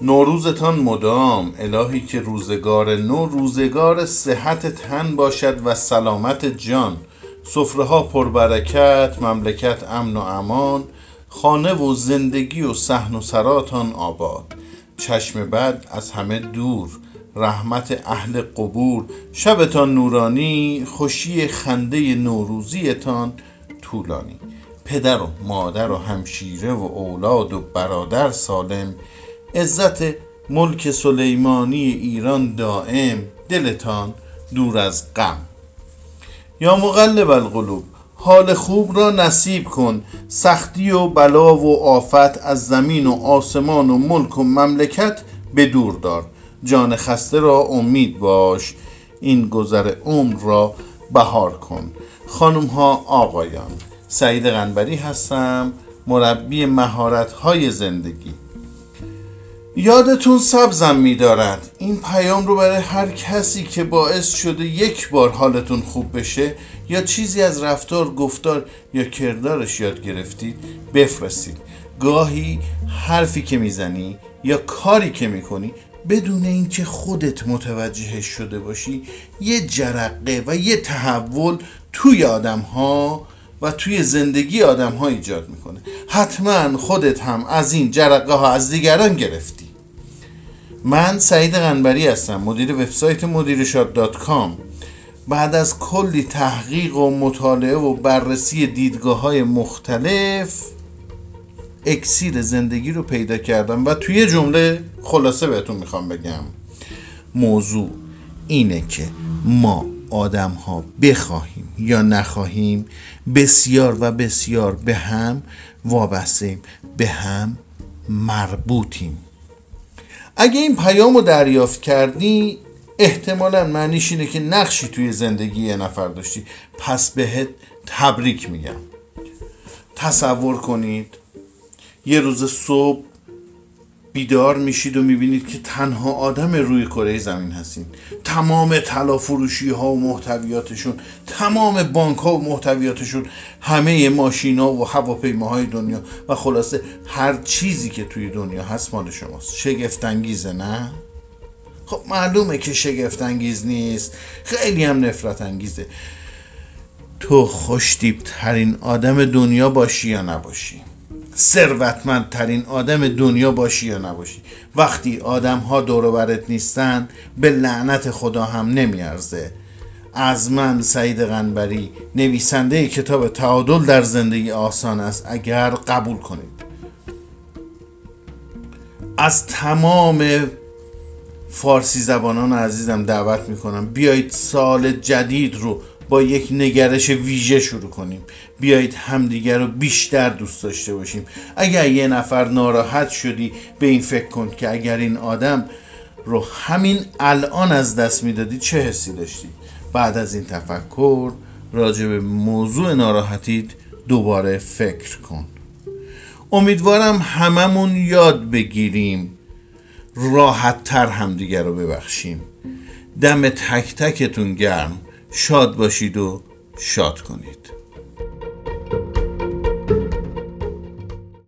نوروزتان مدام الهی که روزگار نو روزگار صحت تن باشد و سلامت جان. سفره ها پربرکت مملکت امن و امان خانه و زندگی و صحن و سراتان آباد. چشم بد از همه دور رحمت اهل قبور. شبتان نورانی خوشی خنده نوروزیتان طولانی. پدر و مادر و همشیره و اولاد و برادر سالم عزت ملک سلیمانی ایران دائم دلتان دور از غم. یا مقلب القلوب حال خوب را نصیب کن. سختی و بلا و آفت از زمین و آسمان و ملک و مملکت به دور دار. جان خسته را امید باش. این گذر عمر را بهار کن. خانم ها آقایان سعید غنبری هستم مربی مهارت های زندگی. یادتون سبزم میدارد. این پیام رو برای هر کسی که باعث شده یک بار حالتون خوب بشه یا چیزی از رفتار گفتار یا کردارش یاد گرفتید بفرستید. گاهی حرفی که می‌زنی یا کاری که می‌کنی بدون اینکه خودت متوجهش شده باشی یه جرقه و یه تحول توی آدم ها و توی زندگی آدم ها ایجاد می‌کنه. حتما خودت هم از این جرقه ها از دیگران گرفتی. من سعید غنبری هستم مدیر وبسایت مدیرشاد دات کام. بعد از کلی تحقیق و مطالعه و بررسی دیدگاه های مختلف اکسیر زندگی رو پیدا کردم و توی جمله خلاصه بهتون می‌خوام بگم. موضوع اینه که ما آدم ها بخواهیم یا نخواهیم بسیار و بسیار به هم وابستیم به هم مربوطیم. اگه این پیام رو دریافت کردی احتمالا معنیش اینه که نقشی توی زندگی یه نفر داشتی. پس بهت تبریک میگم. تصور کنید یه روز صبح بیدار میشید و می‌بینید که تنها آدم روی کره زمین هستین. تمام طلا ها و محتویاتشون تمام بانک ها و محتویاتشون همه ماشین ها و هواپیماهای دنیا و خلاصه هر چیزی که توی دنیا هست مال شماست. شگفت انگیزه نه؟ خب معلومه که شگفت انگیز نیست. خیلی هم نفرت انگیزه تو خوشتیب ترین آدم دنیا باشی یا نباشی؟ ثروتمندترین آدم دنیا باشی یا نباشی. وقتی آدم ها دور برت نیستن به لعنت خدا هم نمیارزه. از من سعید غنبری نویسنده کتاب تعادل در زندگی آسان است اگر قبول کنید. از تمام فارسی زبانان عزیزم دعوت می‌کنم بیایید سال جدید رو با یک نگرش ویژه شروع کنیم. بیایید همدیگر رو بیشتر دوست داشته باشیم. اگر یه نفر ناراحت شدی به این فکر کن که اگر این آدم رو همین الان از دست می‌دادی چه حسی داشتی؟ بعد از این تفکر راجع به موضوع ناراحتیت دوباره فکر کن. امیدوارم هممون یاد بگیریم. راحت تر همدیگر رو ببخشیم. دم تک تکتون گرم. شاد باشید و شاد کنید.